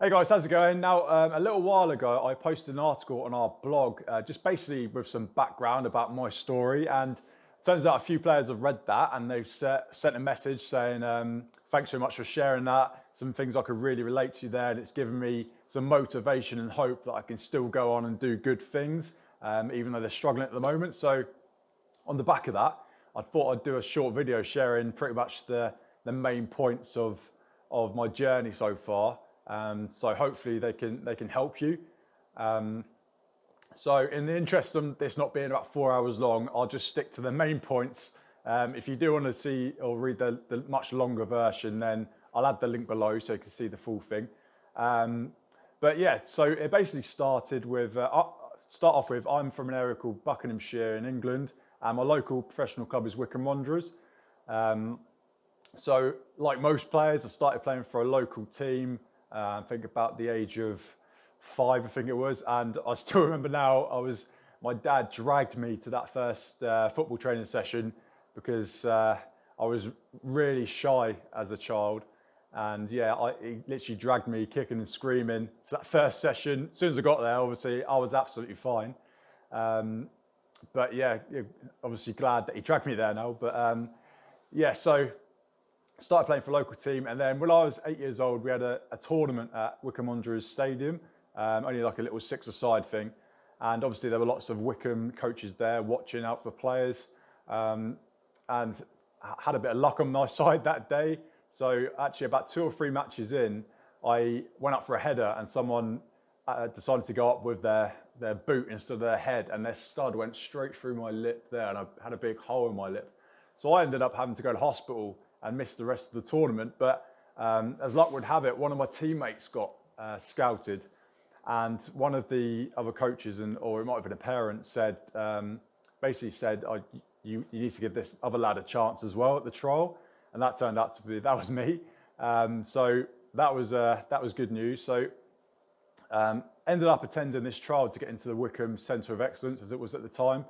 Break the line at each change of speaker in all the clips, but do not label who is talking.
Hey guys, how's it going? Now, um, a little while ago, I posted an article on our blog, uh, just basically with some background about my story. And turns out a few players have read that and they've set, sent a message saying, um, thanks so much for sharing that. Some things I could really relate to there. And it's given me some motivation and hope that I can still go on and do good things, um, even though they're struggling at the moment. So, on the back of that, I thought I'd do a short video sharing pretty much the, the main points of, of my journey so far. Um, so hopefully they can they can help you. Um, so in the interest of this not being about four hours long, I'll just stick to the main points. Um, if you do want to see or read the, the, much longer version, then I'll add the link below so you can see the full thing. Um, but yeah, so it basically started with, uh, start off with, I'm from an area called Buckinghamshire in England, and my local professional club is Wycombe Wanderers. Um, so like most players, I started playing for a local team, uh, I think about the age of five, I think it was. And I still remember now, I was, my dad dragged me to that first uh, football training session because uh, I was really shy as a child. And yeah, I, he literally dragged me kicking and screaming. So that first session, as soon as I got there, obviously I was absolutely fine. Um, but yeah, obviously glad that he dragged me there now. But um, yeah, so started playing for a local team. And then when I was eight years old, we had a, a tournament at Wycombe Wanderers Stadium, um, only like a little six-a-side thing. And obviously there were lots of Wycombe coaches there watching out for players. Um, and had a bit of luck on my side that day. So actually about two or three matches in, I went up for a header and someone uh, decided to go up with their, their boot instead of their head and their stud went straight through my lip there and I had a big hole in my lip. So I ended up having to go to hospital and missed the rest of the tournament. But um, as luck would have it, one of my teammates got uh, scouted, and one of the other coaches, and or it might have been a parent, said um, basically said, oh, you, you, need to give this other lad a chance as well at the trial," and that turned out to be that was me. Um, so that was uh, that was good news. So um, ended up attending this trial to get into the Wycombe Centre of Excellence as it was at the time.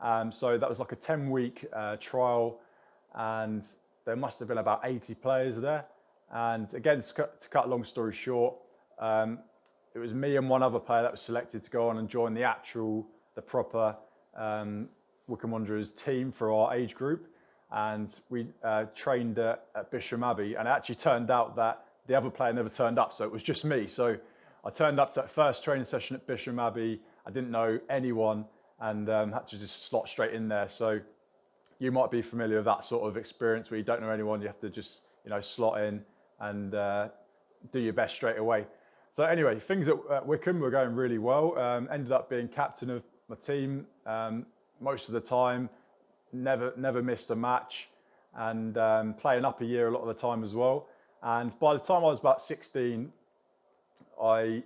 Um, so that was like a 10 week uh, trial and there must have been about 80 players there. And again, to cut, to cut a long story short, um, it was me and one other player that was selected to go on and join the actual, the proper um, Wycombe Wanderers team for our age group. And we uh, trained at, at Bisham Abbey. And it actually turned out that the other player never turned up. So it was just me. So I turned up to that first training session at Bisham Abbey. I didn't know anyone and um, had to just slot straight in there. So you might be familiar with that sort of experience where you don't know anyone, you have to just you know slot in and uh, do your best straight away. So anyway, things at, Wycombe were going really well. Um, ended up being captain of my team um, most of the time. Never never missed a match, and um, playing up a year a lot of the time as well. And by the time I was about 16, I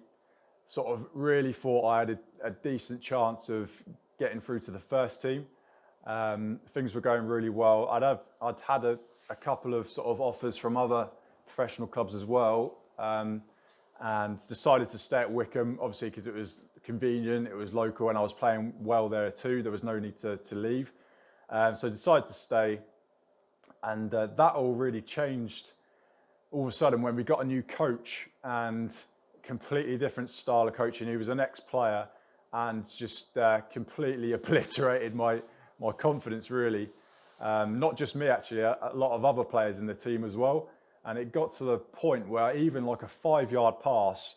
sort of really thought I had a, a decent chance of getting through to the first team. Um, things were going really well. I'd have I'd had a, a, couple of sort of offers from other professional clubs as well, um, and decided to stay at Wycombe Obviously, because it was convenient, it was local, and I was playing well there too. There was no need to to leave, um, so decided to stay, and uh, that all really changed all of a sudden when we got a new coach and completely different style of coaching. He was an ex-player and just uh, completely obliterated my my confidence really. Um, not just me actually, a, a, lot of other players in the team as well. And it got to the point where even like a five yard pass,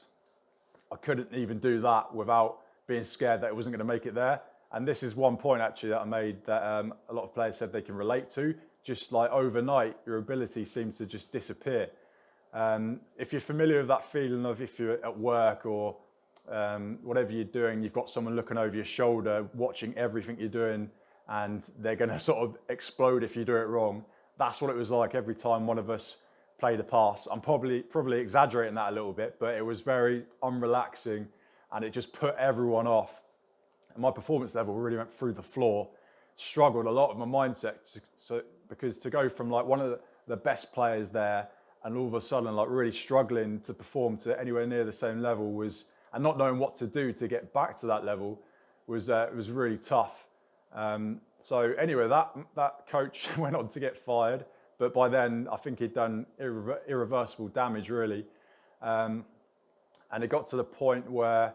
I couldn't even do that without being scared that it wasn't going to make it there. And this is one point actually that I made that um, a lot of players said they can relate to. Just like overnight, your ability seems to just disappear. Um, if you're familiar with that feeling of if you're at work or um, whatever you're doing, you've got someone looking over your shoulder, watching everything you're doing, and they're going to sort of explode if you do it wrong. That's what it was like every time one of us played a pass. I'm probably probably exaggerating that a little bit, but it was very unrelaxing and it just put everyone off. And my performance level really went through the floor. Struggled a lot with my mindset to, so because to go from like one of the, best players there and all of a sudden like really struggling to perform to anywhere near the same level was and not knowing what to do to get back to that level was uh, was really tough. Um, so anyway, that that coach went on to get fired, but by then I think he'd done irre- irreversible damage really. Um, And it got to the point where,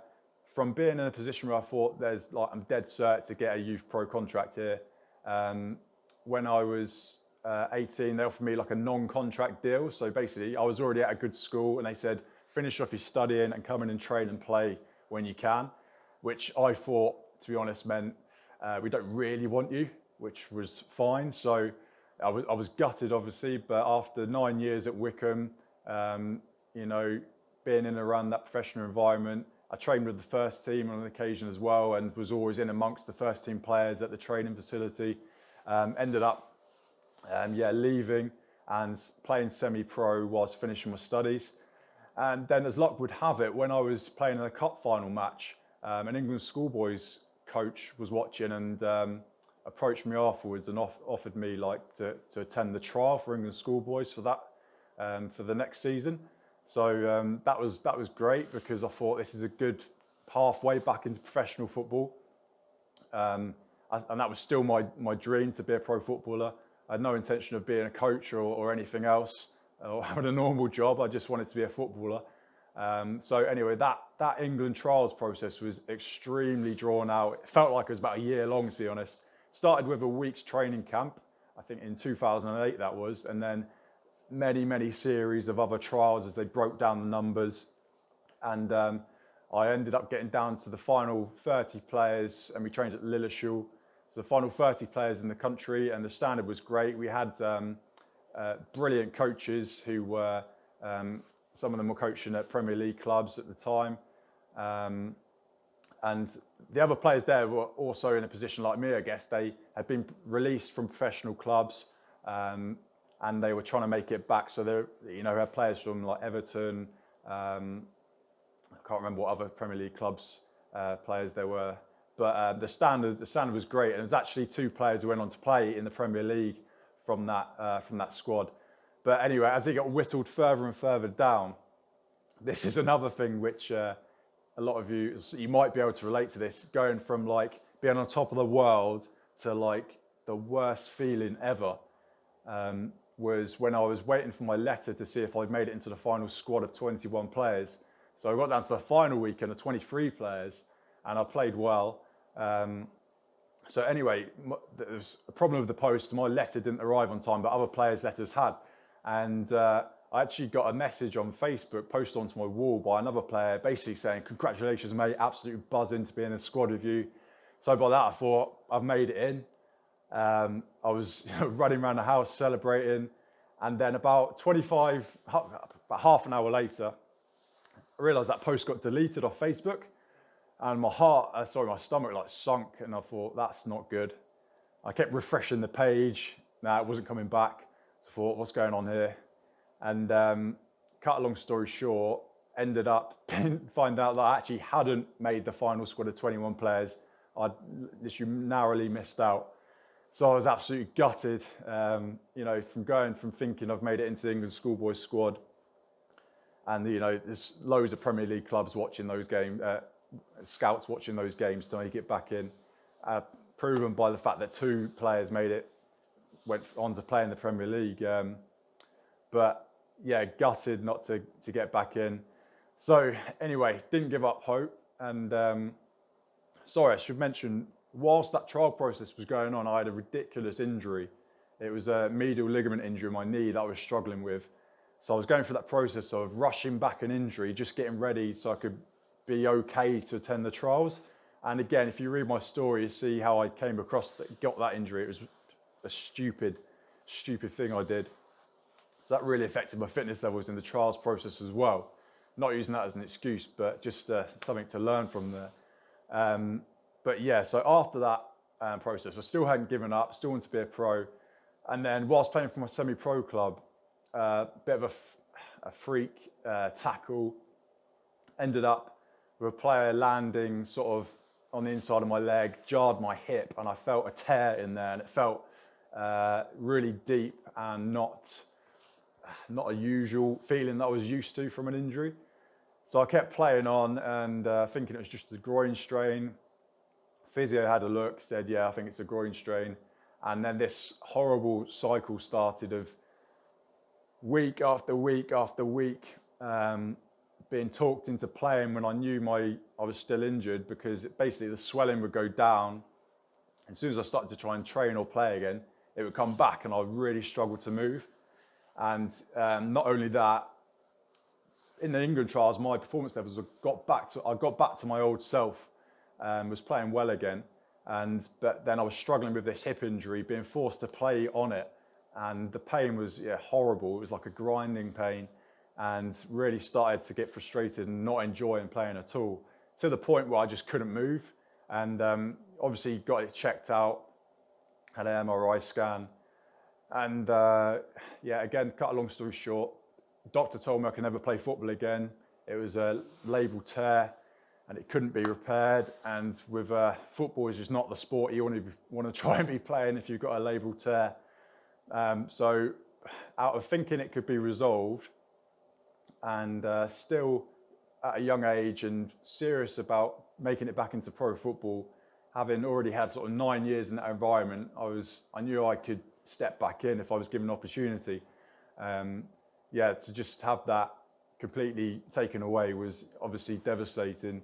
from being in a position where I thought there's like I'm dead cert to get a youth pro contract here, um, when I was uh, 18, they offered me like a non-contract deal. So basically, I was already at a good school, and they said finish off your studying and come in and train and play when you can, which I thought, to be honest, meant uh, we don't really want you, which was fine. So I was, I was gutted, obviously, but after nine years at Wycombe, um, you know, being in and around that professional environment, I trained with the first team on an occasion as well, and was always in amongst the first team players at the training facility. Um, ended up, um, yeah, leaving and playing semi-pro whilst finishing my studies. And then, as luck would have it, when I was playing in a cup final match, um, an England schoolboys coach was watching and um, approached me afterwards and off, offered me like to, to attend the trial for England schoolboys for that um, for the next season. So um, that was that was great because I thought this is a good pathway back into professional football. Um, and that was still my, my dream to be a pro footballer. I had no intention of being a coach or, or anything else or having a normal job. I just wanted to be a footballer. Um, so anyway, that, that England trials process was extremely drawn out. It felt like it was about a year long, to be honest. Started with a week's training camp, I think in 2008 that was, and then many, many series of other trials as they broke down the numbers. And um, I ended up getting down to the final 30 players, and we trained at Lilleshall. So the final 30 players in the country, and the standard was great. We had um, uh, brilliant coaches who were, um, some of them were coaching at Premier League clubs at the time. Um, and the other players there were also in a position like me, I guess. They had been released from professional clubs um, and they were trying to make it back. So they, you know, had players from like Everton. Um, I can't remember what other Premier League clubs uh, players there were, but uh, the standard the standard was great. And there's actually two players who went on to play in the Premier League from that uh, from that squad. But anyway, as it got whittled further and further down, this is another thing which uh, a lot of you you might be able to relate to this. Going from like being on top of the world to like the worst feeling ever. Um, was when I was waiting for my letter to see if I'd made it into the final squad of 21 players. So I got down to the final weekend of 23 players and I played well. Um, so anyway, there's a problem with the post. My letter didn't arrive on time, but other players' letters had. And uh, I actually got a message on Facebook posted onto my wall by another player basically saying, congratulations mate, absolutely buzzing to be in a squad with you. So by that I thought, I've made it in. Um, I was running around the house celebrating, and then about 25, about half an hour later, I realised that post got deleted off Facebook, and my heart, uh, sorry, my stomach like sunk, and I thought that's not good. I kept refreshing the page. Nah, it wasn't coming back. So I thought, what's going on here? And um, cut a long story short, ended up find out that I actually hadn't made the final squad of 21 players. I literally narrowly missed out. So I was absolutely gutted, um, you know, from going from thinking I've made it into the England schoolboys squad. And, you know, there's loads of Premier League clubs watching those games, uh, scouts watching those games to make it back in. Uh, proven by the fact that two players made it, went on to play in the Premier League. Um, but yeah, gutted not to, to get back in. So anyway, didn't give up hope. And um, sorry, I should mention whilst that trial process was going on, I had a ridiculous injury. It was a medial ligament injury in my knee that I was struggling with. So I was going through that process of rushing back an injury, just getting ready so I could be okay to attend the trials. And again, if you read my story, you see how I came across that, got that injury. It was a stupid, stupid thing I did. So that really affected my fitness levels in the trials process as well. Not using that as an excuse, but just uh, something to learn from there. Um, but yeah, so after that um, process, I still hadn't given up, still wanted to be a pro. And then whilst playing for my semi-pro club, a uh, bit of a, a freak uh, tackle, ended up with a player landing sort of on the inside of my leg, jarred my hip, and I felt a tear in there, and it felt uh, really deep and not not a usual feeling that I was used to from an injury. So I kept playing on and uh, thinking it was just a groin strain. Physio had a look, said, yeah, I think it's a groin strain. And then this horrible cycle started of week after week after week, um, being talked into playing when I knew my I was still injured because basically the swelling would go down. As soon as I started to try and train or play again, it would come back, and I really struggled to move. And um, not only that, in the England trials, my performance levels got back to I got back to my old self, um, was playing well again, and but then I was struggling with this hip injury, being forced to play on it, and the pain was yeah horrible. It was like a grinding pain, and really started to get frustrated and not enjoying playing at all, to the point where I just couldn't move, and um, obviously got it checked out, had an MRI scan, and uh, yeah, again, cut a long story short, doctor told me I could never play football again. It was a labral tear and it couldn't be repaired. And with uh, football is just not the sport you want to, be, want to try and be playing if you've got a labral tear. Um, so out of thinking it could be resolved and uh, still at a young age and serious about making it back into pro football, having already had sort of nine years in that environment, I was I knew I could step back in if I was given an opportunity. Um, yeah, to just have that completely taken away was obviously devastating.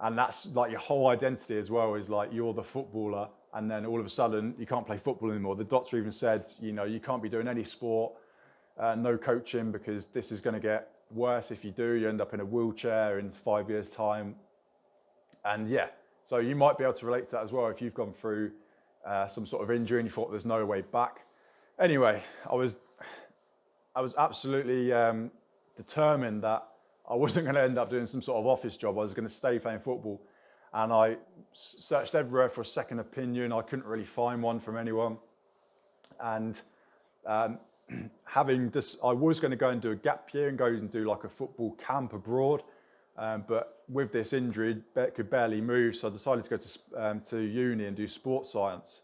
And that's like your whole identity as well is like you're the footballer, and then all of a sudden you can't play football anymore. The doctor even said, you know, you can't be doing any sport, uh, no coaching because this is going to get worse if you do. You end up in a wheelchair in five years' time. And yeah, so you might be able to relate to that as well if you've gone through uh, some sort of injury and you thought there's no way back. Anyway, I was I was absolutely um, determined that I wasn't going to end up doing some sort of office job. I was going to stay playing football. And I searched everywhere for a second opinion. I couldn't really find one from anyone. And um, having just, I was going to go and do a gap year and go and do like a football camp abroad. Um, but with this injury, I could barely move. So I decided to go to, um, to uni and do sports science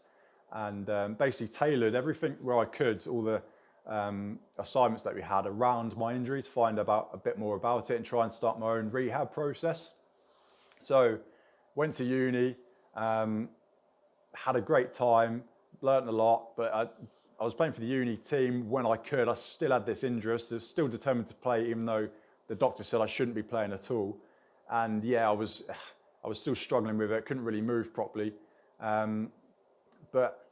and um, basically tailored everything where I could, all the um, assignments that we had around my injury to find about a bit more about it and try and start my own rehab process. So went to uni, um, had a great time, learned a lot, but I, I, was playing for the uni team when I could. I still had this injury, so still determined to play even though the doctor said I shouldn't be playing at all. And yeah, I was, I was still struggling with it, couldn't really move properly. Um, but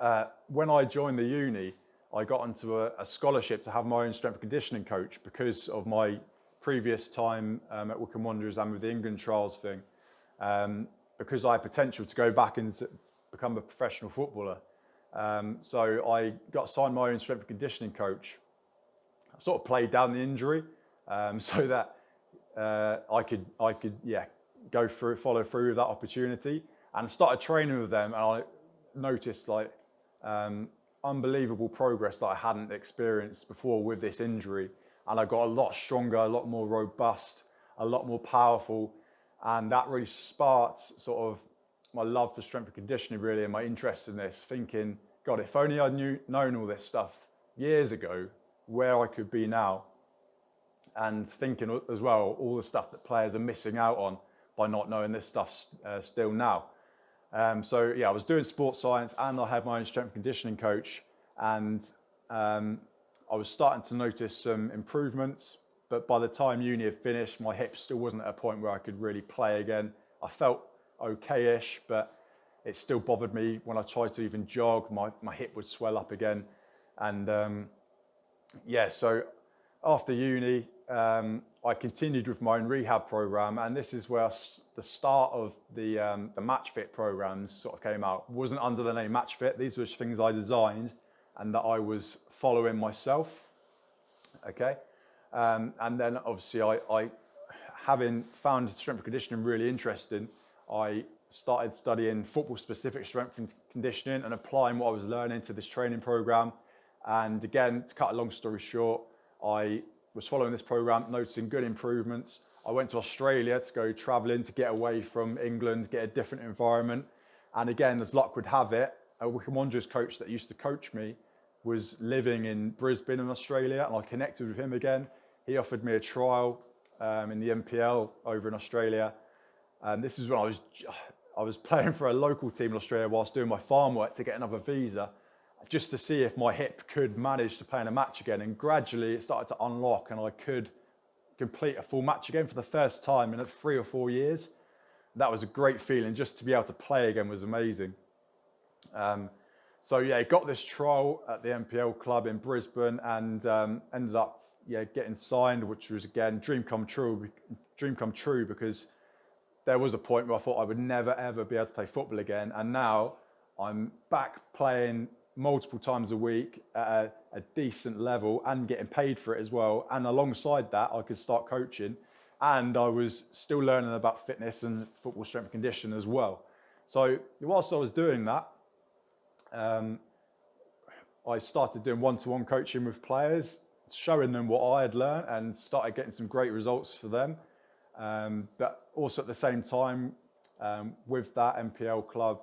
uh, when I joined the uni, I got onto a, a, scholarship to have my own strength and conditioning coach because of my previous time um, at Wycombe Wanderers and with the England trials thing. Um, because I had potential to go back and become a professional footballer. Um, so I got signed my own strength and conditioning coach. I sort of played down the injury um, so that uh, I could, I could, yeah, go through, follow through with that opportunity, and started training with them. And I noticed like um, unbelievable progress that I hadn't experienced before with this injury. And I got a lot stronger, a lot more robust, a lot more powerful. And that really sparked sort of my love for strength and conditioning, really, and my interest in this, thinking, God, if only I knew known all this stuff years ago, where I could be now. And thinking as well, all the stuff that players are missing out on by not knowing this stuff uh, still now. Um, so yeah, I was doing sports science and I had my own strength conditioning coach, and um, I was starting to notice some improvements. But by the time uni had finished, my hip still wasn't at a point where I could really play again. I felt okay-ish, but it still bothered me when I tried to even jog. My my hip would swell up again, and um, yeah. So after uni, um, I continued with my own rehab program, and this is where the start of the um, the Match Fit programs sort of came out. Wasn't under the name Match Fit; these were things I designed and that I was following myself. Okay, um, and then obviously I, I, having found strength and conditioning really interesting, I started studying football-specific strength and conditioning and applying what I was learning to this training program. And again, to cut a long story short, I was following this program, noticing good improvements. I went to Australia to go traveling to get away from England, get a different environment. And again, as luck would have it, a Wycombe Wanderers coach that used to coach me was living in Brisbane in Australia, and I connected with him again. He offered me a trial um, in the NPL over in Australia. And this is when I was, I was playing for a local team in Australia whilst doing my farm work to get another visa just to see if my hip could manage to play in a match again. And gradually it started to unlock and I could complete a full match again for the first time in three or four years. That was a great feeling. Just to be able to play again was amazing. Um, so yeah, got this trial at the NPL club in Brisbane and um, ended up yeah getting signed, which was again dream come true. Dream come true because there was a point where I thought I would never ever be able to play football again, and now I'm back playing multiple times a week at a, a decent level and getting paid for it as well. And alongside that, I could start coaching, and I was still learning about fitness and football strength and condition as well. So whilst I was doing that, um, I started doing one-to-one coaching with players, showing them what I had learned, and started getting some great results for them. Um, but also at the same time, um, with that NPL club,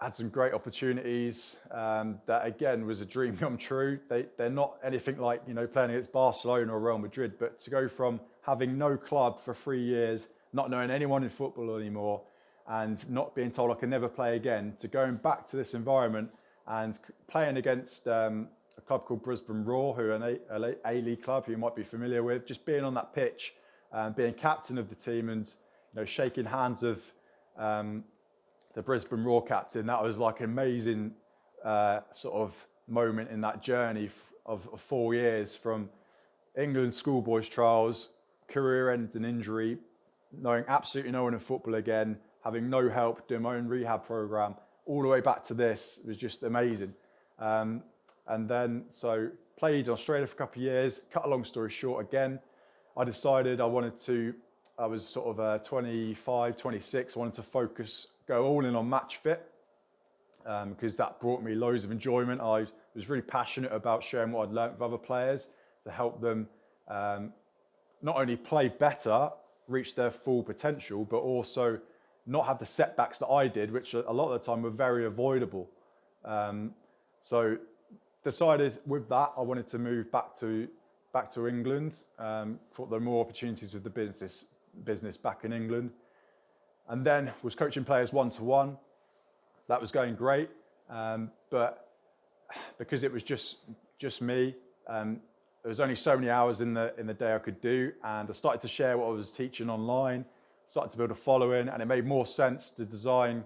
had some great opportunities. Um, that again was a dream come true. They they're not anything like you know playing against Barcelona or Real Madrid, but to go from having no club for three years, not knowing anyone in football anymore, and not being told I can never play again, to going back to this environment and playing against um, a club called Brisbane Roar, who are an A, League club who you might be familiar with, just being on that pitch, and being captain of the team, and you know shaking hands of um, the Brisbane Roar captain. That was like an amazing uh, sort of moment in that journey of, of four years from England schoolboys trials, career ending injury, knowing absolutely no one in football again, having no help, doing my own rehab program, all the way back to this was just amazing. Um, and then, so played in Australia for a couple of years. Cut a long story short, again, I decided I wanted to. I was sort of uh, 25, 26. I wanted to focus go all in on match fit um, because that brought me loads of enjoyment. I was really passionate about sharing what I'd learned with other players to help them um, not only play better, reach their full potential, but also not have the setbacks that I did, which a lot of the time were very avoidable. Um, so decided with that I wanted to move back to back to England. Um, thought there were more opportunities with the business business back in England and then was coaching players one to one. That was going great, um, but because it was just just me, um, there was only so many hours in the in the day I could do, and I started to share what I was teaching online. Started to build a following, and it made more sense to design,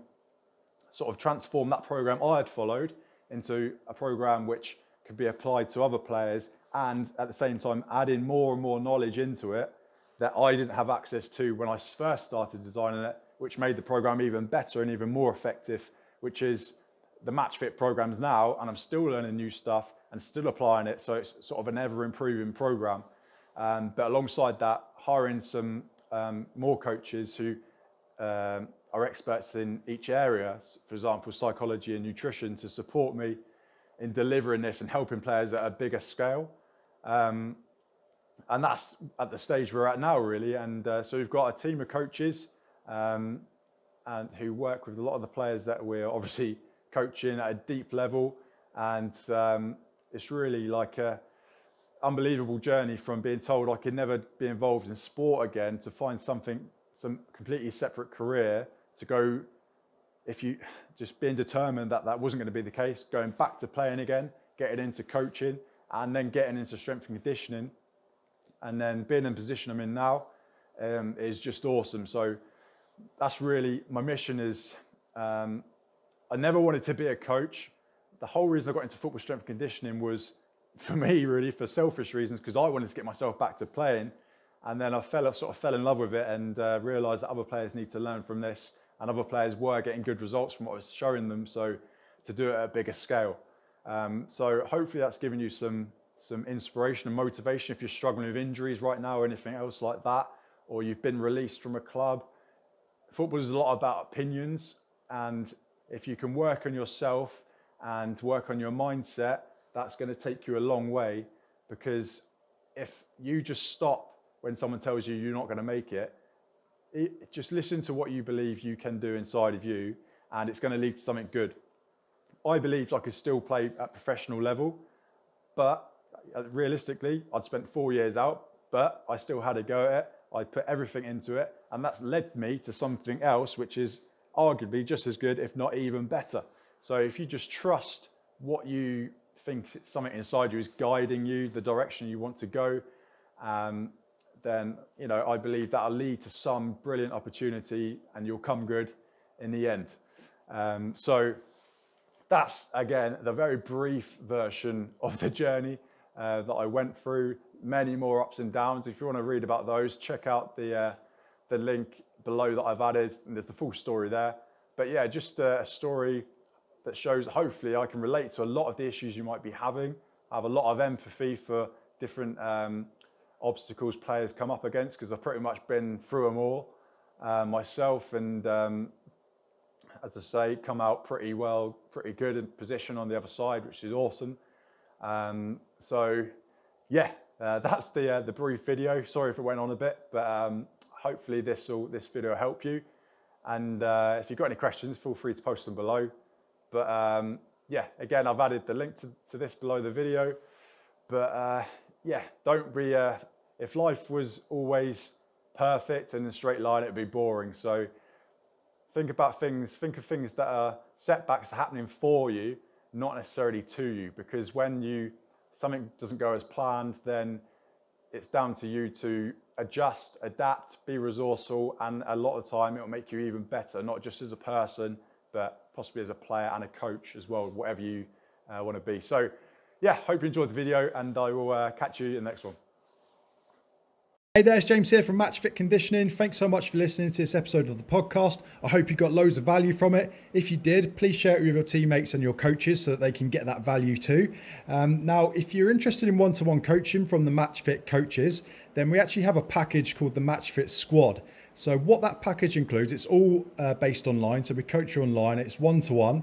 sort of transform that program I had followed into a program which could be applied to other players, and at the same time adding more and more knowledge into it that I didn't have access to when I first started designing it which made the program even better and even more effective, which is the match fit programs now. And I'm still learning new stuff and still applying it. So it's sort of an ever improving program. Um, but alongside that, hiring some um, more coaches who um, are experts in each area, for example, psychology and nutrition, to support me in delivering this and helping players at a bigger scale. Um, and that's at the stage we're at now, really. And uh, so we've got a team of coaches um, and who work with a lot of the players that we're obviously coaching at a deep level. And um, it's really like a unbelievable journey from being told I could never be involved in sport again to find something, some completely separate career to go. If you just being determined that that wasn't going to be the case, going back to playing again, getting into coaching, and then getting into strength and conditioning, and then being in the position I'm in now um, is just awesome. So that's really my mission is um, I never wanted to be a coach. The whole reason I got into football strength and conditioning was for me really for selfish reasons because I wanted to get myself back to playing. And then I fell sort of fell in love with it and uh, realized that other players need to learn from this and other players were getting good results from what I was showing them. So to do it at a bigger scale. Um, so hopefully that's given you some some inspiration and motivation if you're struggling with injuries right now or anything else like that, or you've been released from a club football is a lot about opinions, and if you can work on yourself and work on your mindset, that's going to take you a long way. Because if you just stop when someone tells you you're not going to make it, it, just listen to what you believe you can do inside of you, and it's going to lead to something good. I believed I could still play at professional level, but uh, realistically, I'd spent four years out, but I still had a go at it. I put everything into it, and that's led me to something else which is arguably just as good, if not even better. So if you just trust what you think something inside you is guiding you, the direction you want to go, um, then you know I believe that'll lead to some brilliant opportunity, and you'll come good in the end. Um, so that's again the very brief version of the journey uh, that I went through. Many more ups and downs. If you want to read about those, check out the uh, the link below that I've added, and there's the full story there. But yeah, just a story that shows hopefully I can relate to a lot of the issues you might be having. I have a lot of empathy for different um, obstacles players come up against because I've pretty much been through them all uh, myself and um, as I say, come out pretty well, pretty good in position on the other side, which is awesome. Um, so yeah, uh, that's the uh, the brief video. Sorry if it went on a bit, but um, hopefully this will this video will help you. And uh, if you've got any questions, feel free to post them below. But um, yeah, again, I've added the link to, to this below the video. But uh, yeah, don't be, uh, if life was always perfect and in a straight line, it'd be boring. So think about things, think of things that are setbacks happening for you, not necessarily to you. Because when you, something doesn't go as planned, then it's down to you to adjust, adapt, be resourceful, and a lot of the time it will make you even better, not just as a person, but possibly as a player and a coach as well, whatever you uh, want to be. So, yeah, hope you enjoyed the video, and I will uh, catch you in the next one.
Hey there, it's James here from Match Fit Conditioning. Thanks so much for listening to this episode of the podcast. I hope you got loads of value from it. If you did, please share it with your teammates and your coaches so that they can get that value too. Um, now, if you're interested in one to one coaching from the Match Fit coaches, then we actually have a package called the Match Fit Squad. So, what that package includes, it's all uh, based online. So, we coach you online, it's one to one.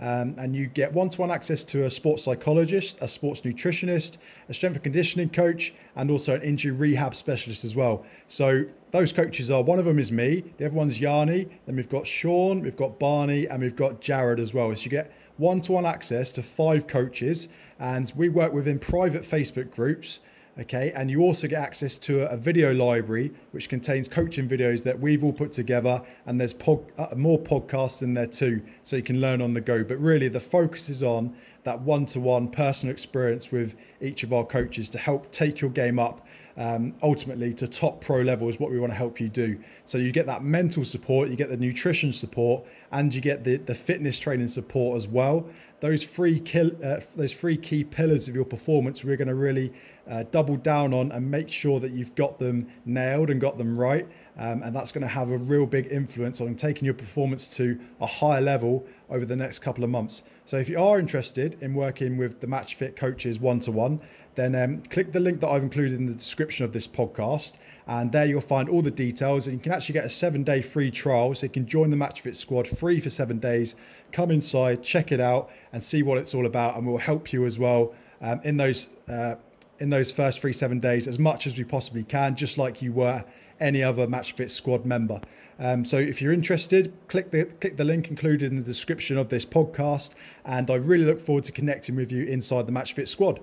Um, and you get one-to-one access to a sports psychologist, a sports nutritionist, a strength and conditioning coach, and also an injury rehab specialist as well. So those coaches are one of them is me, the other one's Yanni, then we've got Sean, we've got Barney, and we've got Jared as well. So you get one-to-one access to five coaches, and we work within private Facebook groups okay? And you also get access to a, video library which contains coaching videos that we've all put together and there's pod, uh, more podcasts in there too so you can learn on the go. But really the focus is on that one-to-one personal experience with each of our coaches to help take your game up um, ultimately to top pro level is what we want to help you do. So you get that mental support you get the nutrition support and you get the, the fitness training support as well. Those three kill, uh, those three key pillars of your performance we're going to really uh, double down on and make sure that you've got them nailed and got them right. Um, and that's going to have a real big influence on taking your performance to a higher level over the next couple of months. So if you are interested in working with the match fit coaches one to one then um, click the link that I've included in the description of this podcast. And there you'll find all the details. And you can actually get a seven day free trial. So you can join the MatchFit squad free for seven days. Come inside, check it out, and see what it's all about. And we'll help you as well um, in those. Uh, in those first three seven days as much as we possibly can, just like you were any other MatchFit squad member. Um, so if you're interested, click the click the link included in the description of this podcast, and I really look forward to connecting with you inside the MatchFit squad.